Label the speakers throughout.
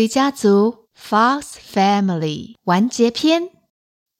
Speaker 1: 狐狸家族 Fox Family 完结篇。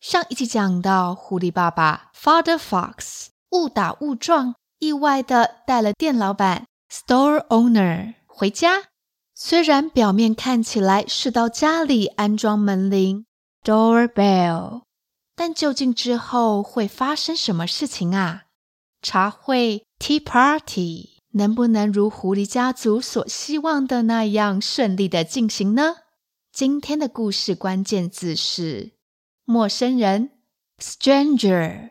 Speaker 1: 上一集讲到，狐狸爸爸 Father Fox 误打误撞，意外的带了店老板 Store Owner 回家。虽然表面看起来是到家里安装门铃 Doorbell，但究竟之后会发生什么事情啊？茶会 Tea Party 能不能如狐狸家族所希望的那样顺利的进行呢？今天的故事关键字是陌生人 （stranger）、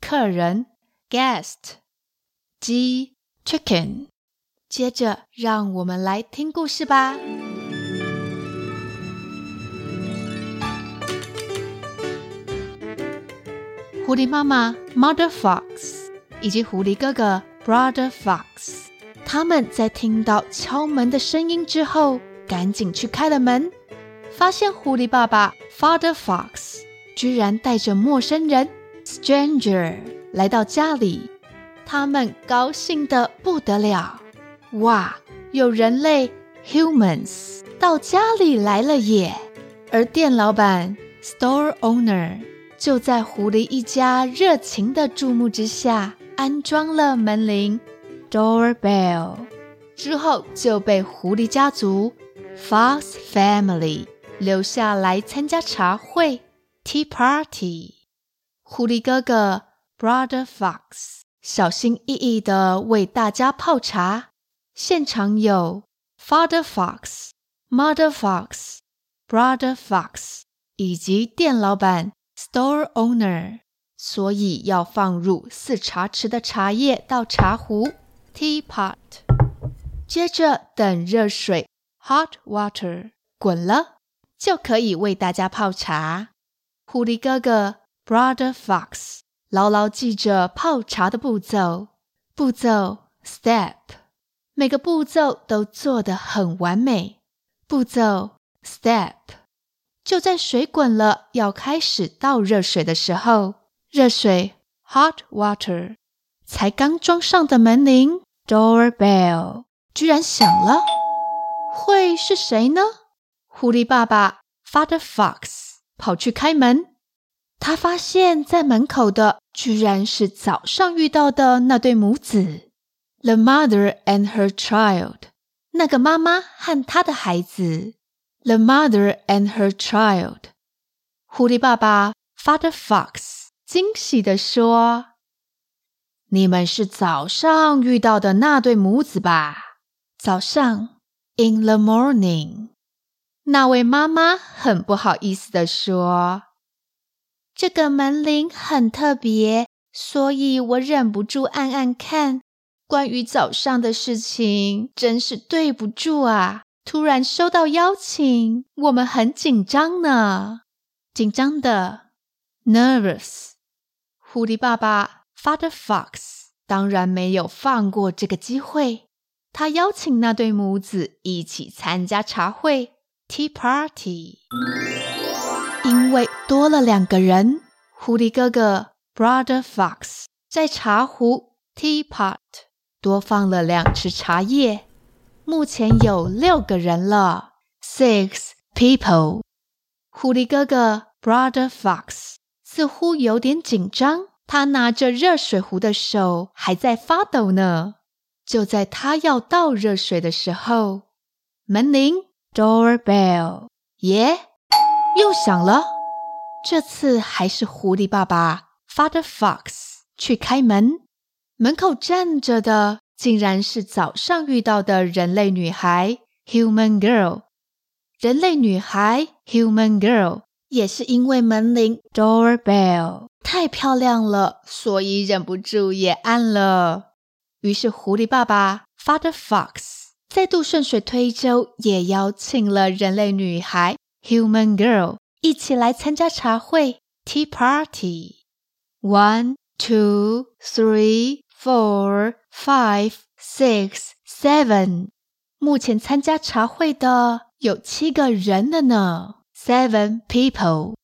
Speaker 1: 客人 （guest）、鸡 （chicken）。接着，让我们来听故事吧。狐狸妈妈 （Mother Fox） 以及狐狸哥哥。Brother Fox，他们在听到敲门的声音之后，赶紧去开了门，发现狐狸爸爸 Father Fox 居然带着陌生人 Stranger 来到家里，他们高兴的不得了，哇，有人类 Humans 到家里来了耶！而店老板 Store Owner 就在狐狸一家热情的注目之下。安装了门铃 （doorbell） 之后，就被狐狸家族 （Fox Family） 留下来参加茶会 （Tea Party）。狐狸哥哥 （Brother Fox） 小心翼翼地为大家泡茶。现场有 Father Fox、Mother Fox、Brother Fox 以及店老板 （Store Owner）。 所以要放入似茶匙的茶叶到茶壶。（teapot），接着等热水。（hot water） 滚了，就可以为大家泡茶。狐狸哥哥。（Brother Fox） 牢牢记着泡茶的步骤，步骤 （step），每个步骤都做得很完美。步骤 （step），就在水滚了，要开始倒热水的时候。热水 （hot water） 才刚装上的门铃 （doorbell） 居然响了，会是谁呢？狐狸爸爸 （Father Fox） 跑去开门，他发现在门口的居然是早上遇到的那对母子 （the mother and her child）。那个妈妈和她的孩子 （the mother and her child）。狐狸爸爸 （Father Fox）。惊喜地说：“你们是早上遇到的那对母子吧？早上，in the morning。”那位妈妈很不好意思地说：“这个门铃很特别，所以我忍不住按按看。关于早上的事情，真是对不住啊！突然收到邀请，我们很紧张呢，紧张的，nervous。”狐狸爸爸 Father Fox 当然没有放过这个机会，他邀请那对母子一起参加茶会 Tea Party。因为多了两个人，狐狸哥哥 Brother Fox 在茶壶 Teapot 多放了两匙茶叶，目前有六个人了，Six people。狐狸哥哥 Brother Fox。似乎有点紧张，他拿着热水壶的手还在发抖呢。就在他要倒热水的时候，门铃 （doorbell） 耶，又响了。这次还是狐狸爸爸 （Father Fox） 去开门。门口站着的竟然是早上遇到的人类女孩 （Human Girl）。人类女孩 （Human Girl）。也是因为门铃 doorbell 太漂亮了，所以忍不住也按了。于是狐狸爸爸 Father Fox 再度顺水推舟，也邀请了人类女孩 Human Girl 一起来参加茶会 Tea Party。One, two, three, four, five, six, seven。目前参加茶会的有七个人了呢，seven people。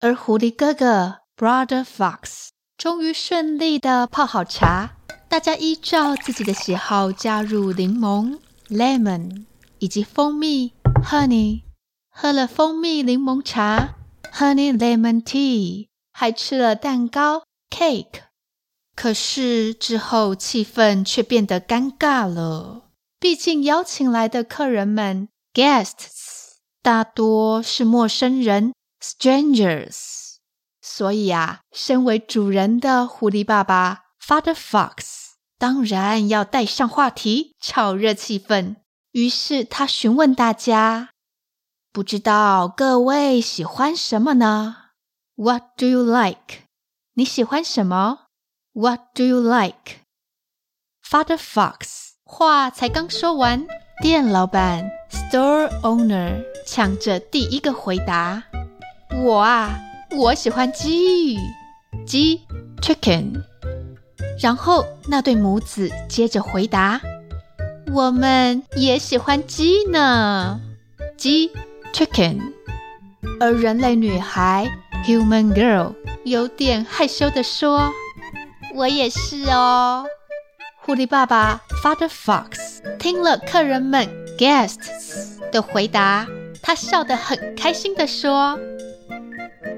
Speaker 1: 而狐狸哥哥 Brother Fox 终于顺利的泡好茶，大家依照自己的喜好加入柠檬 lemon 以及蜂蜜 honey，喝了蜂蜜柠檬茶 honey lemon tea，还吃了蛋糕 cake。可是之后气氛却变得尴尬了，毕竟邀请来的客人们 guests 大多是陌生人 strangers。所以啊，身为主人的狐狸爸爸 Father Fox 当然要带上话题，炒热气氛。于是他询问大家：“不知道各位喜欢什么呢？”“What do you like？” 你喜欢什么？“What do you like？”Father Fox 话才刚说完，店老板 Store Owner 抢着第一个回答：“我啊。”我喜欢鸡，鸡 chicken。然后那对母子接着回答：“我们也喜欢鸡呢，鸡 chicken。”而人类女孩 human girl 有点害羞地说：“我也是哦。”狐狸爸爸 Father Fox 听了客人们 guests 的回答，他笑得很开心地说。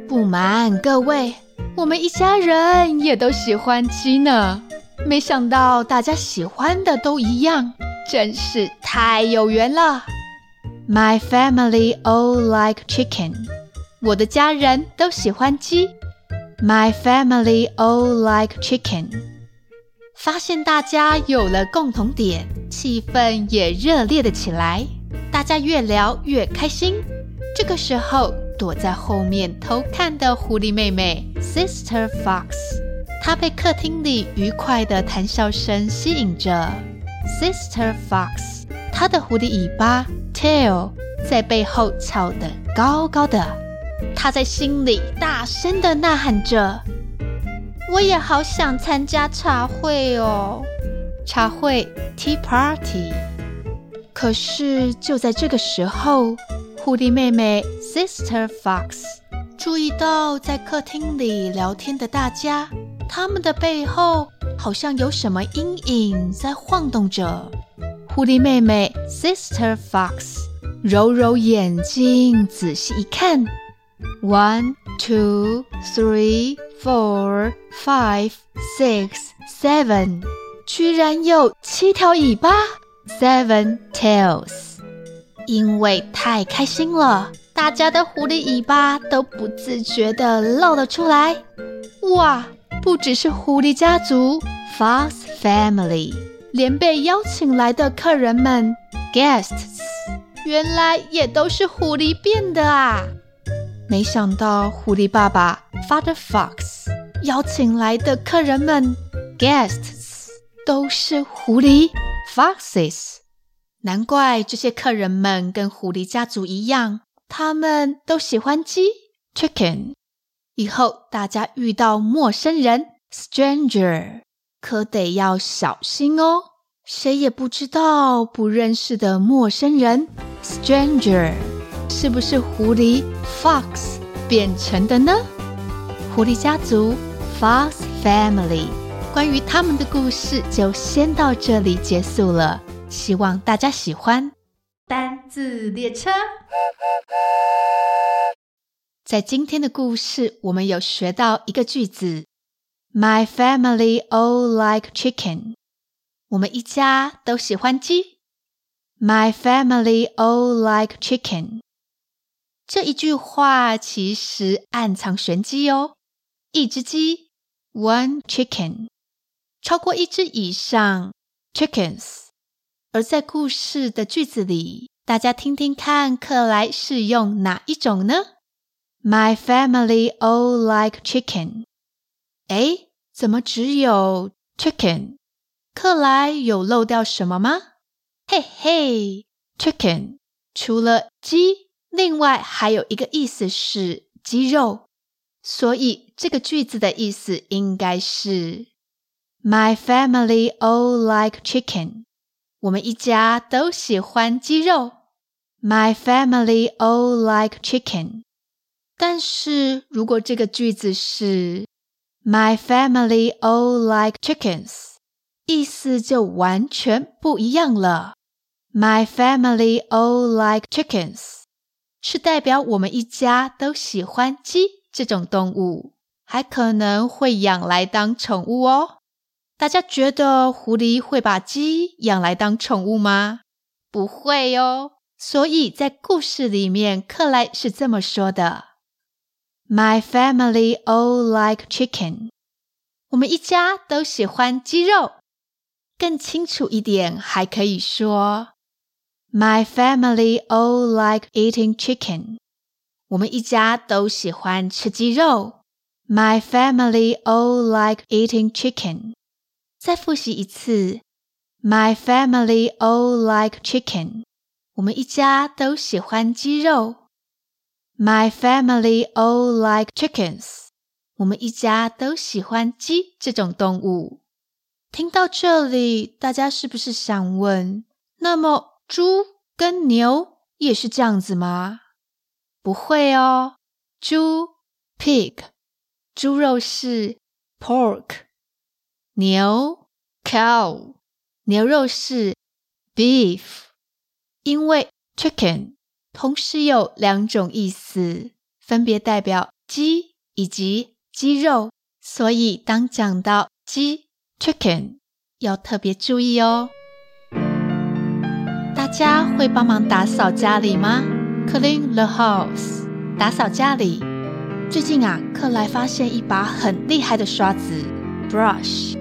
Speaker 1: 不瞒各位，我们一家人也都喜欢鸡呢。没想到大家喜欢的都一样，真是太有缘了。My family all like chicken。我的家人都喜欢鸡。My family all like chicken。发现大家有了共同点，气氛也热烈了起来。大家越聊越开心。这个时候。躲在后面偷看的狐狸妹妹 Sister Fox，她被客厅里愉快的谈笑声吸引着。Sister Fox，她的狐狸尾巴 Tail 在背后翘得高高的，她在心里大声的呐喊着：“我也好想参加茶会哦，茶会 Tea Party。”可是就在这个时候。狐狸妹妹 Sister Fox 注意到，在客厅里聊天的大家，他们的背后好像有什么阴影在晃动着。狐狸妹妹 Sister Fox 揉揉眼睛，仔细一看，One, two, three, four, five, six, seven，居然有七条尾巴，Seven tails。因为太开心了，大家的狐狸尾巴都不自觉地露了出来。哇，不只是狐狸家族 Fox Family，连被邀请来的客人们 Guests，原来也都是狐狸变的啊！没想到狐狸爸爸 Father Fox 邀请来的客人们 Guests 都是狐狸 Foxes。难怪这些客人们跟狐狸家族一样，他们都喜欢鸡 （chicken）。以后大家遇到陌生人 （stranger），可得要小心哦。谁也不知道不认识的陌生人 （stranger） 是不是狐狸 （fox） 变成的呢？狐狸家族 （Fox Family），关于他们的故事就先到这里结束了。希望大家喜欢单字列车。在今天的故事，我们有学到一个句子：My family all like chicken。我们一家都喜欢鸡。My family all like chicken。这一句话其实暗藏玄机哦。一只鸡，one chicken。超过一只以上，chickens。而在故事的句子里，大家听听看，克莱是用哪一种呢？My family all like chicken。诶，怎么只有 chicken？克莱有漏掉什么吗？嘿嘿，chicken 除了鸡，另外还有一个意思是鸡肉，所以这个句子的意思应该是 ：My family all like chicken。我们一家都喜欢鸡肉。My family all like chicken。但是如果这个句子是 My family all like chickens，意思就完全不一样了。My family all like chickens 是代表我们一家都喜欢鸡这种动物，还可能会养来当宠物哦。 大家觉得狐狸会把鸡养来当宠物吗？不会哦。所以在故事里面，克莱是这么说的。My family all like chicken。我们一家都喜欢鸡肉。更清楚一点，还可以说，My family all like eating chicken。我们一家都喜欢吃鸡肉。My family all like eating chicken。再复习一次，My family all like chicken。我们一家都喜欢鸡肉。My family all like chickens。我们一家都喜欢鸡这种动物。听到这里，大家是不是想问：那么猪跟牛也是这样子吗？不会哦，猪 pig，猪肉是 pork；牛 cow，牛肉是 beef。因为 chicken。同时有两种意思，分别代表鸡以及鸡肉，所以当讲到鸡 （chicken），要特别注意哦。大家会帮忙打扫家里吗？Clean the house，打扫家里。最近啊，克莱发现一把很厉害的刷子 （brush），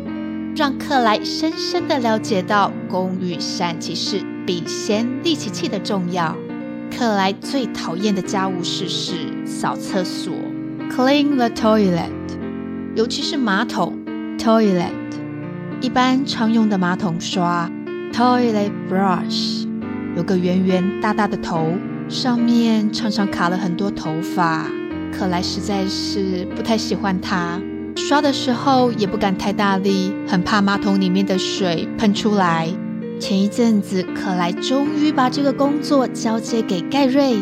Speaker 1: 让克莱深深的了解到工欲善其事，必先利其器的重要。克莱最讨厌的家务事是扫厕所，clean the toilet，尤其是马桶，toilet。一般常用的马桶刷，toilet brush，有个圆圆大大的头，上面常常卡了很多头发。克莱实在是不太喜欢它，刷的时候也不敢太大力，很怕马桶里面的水喷出来。前一阵子，可莱终于把这个工作交接给盖瑞。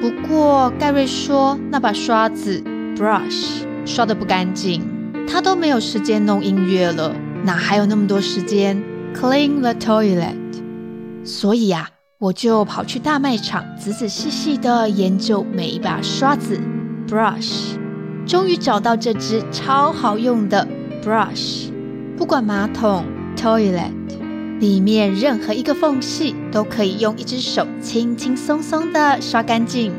Speaker 1: 不过，盖瑞说那把刷子 brush 刷得不干净，他都没有时间弄音乐了，哪还有那么多时间 clean the toilet？所以呀，我就跑去大卖场，仔仔细细地研究每一把刷子 brush，终于找到这支超好用的 brush，不管马桶 toilet。里面任何一个缝隙都可以用一只手轻轻松松地刷干净。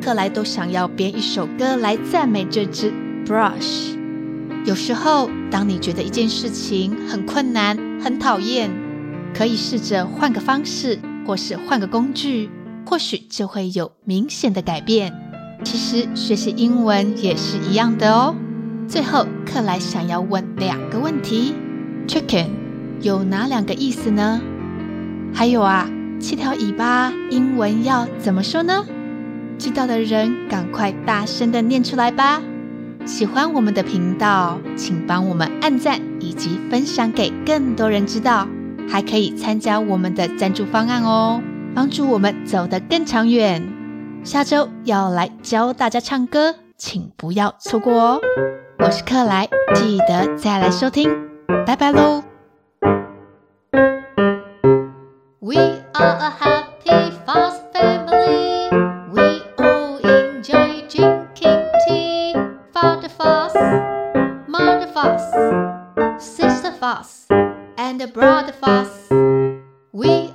Speaker 1: 克莱都想要编一首歌来赞美这只 brush。有时候，当你觉得一件事情很困难、很讨厌，可以试着换个方式，或是换个工具，或许就会有明显的改变。其实学习英文也是一样的哦。最后，克莱想要问两个问题：Chicken。有哪两个意思呢？还有啊，七条尾巴英文要怎么说呢？知道的人赶快大声的念出来吧！喜欢我们的频道，请帮我们按赞以及分享给更多人知道，还可以参加我们的赞助方案哦，帮助我们走得更长远。下周要来教大家唱歌，请不要错过哦！我是克莱，记得再来收听，拜拜喽！Sister Fox and Brother Fox, we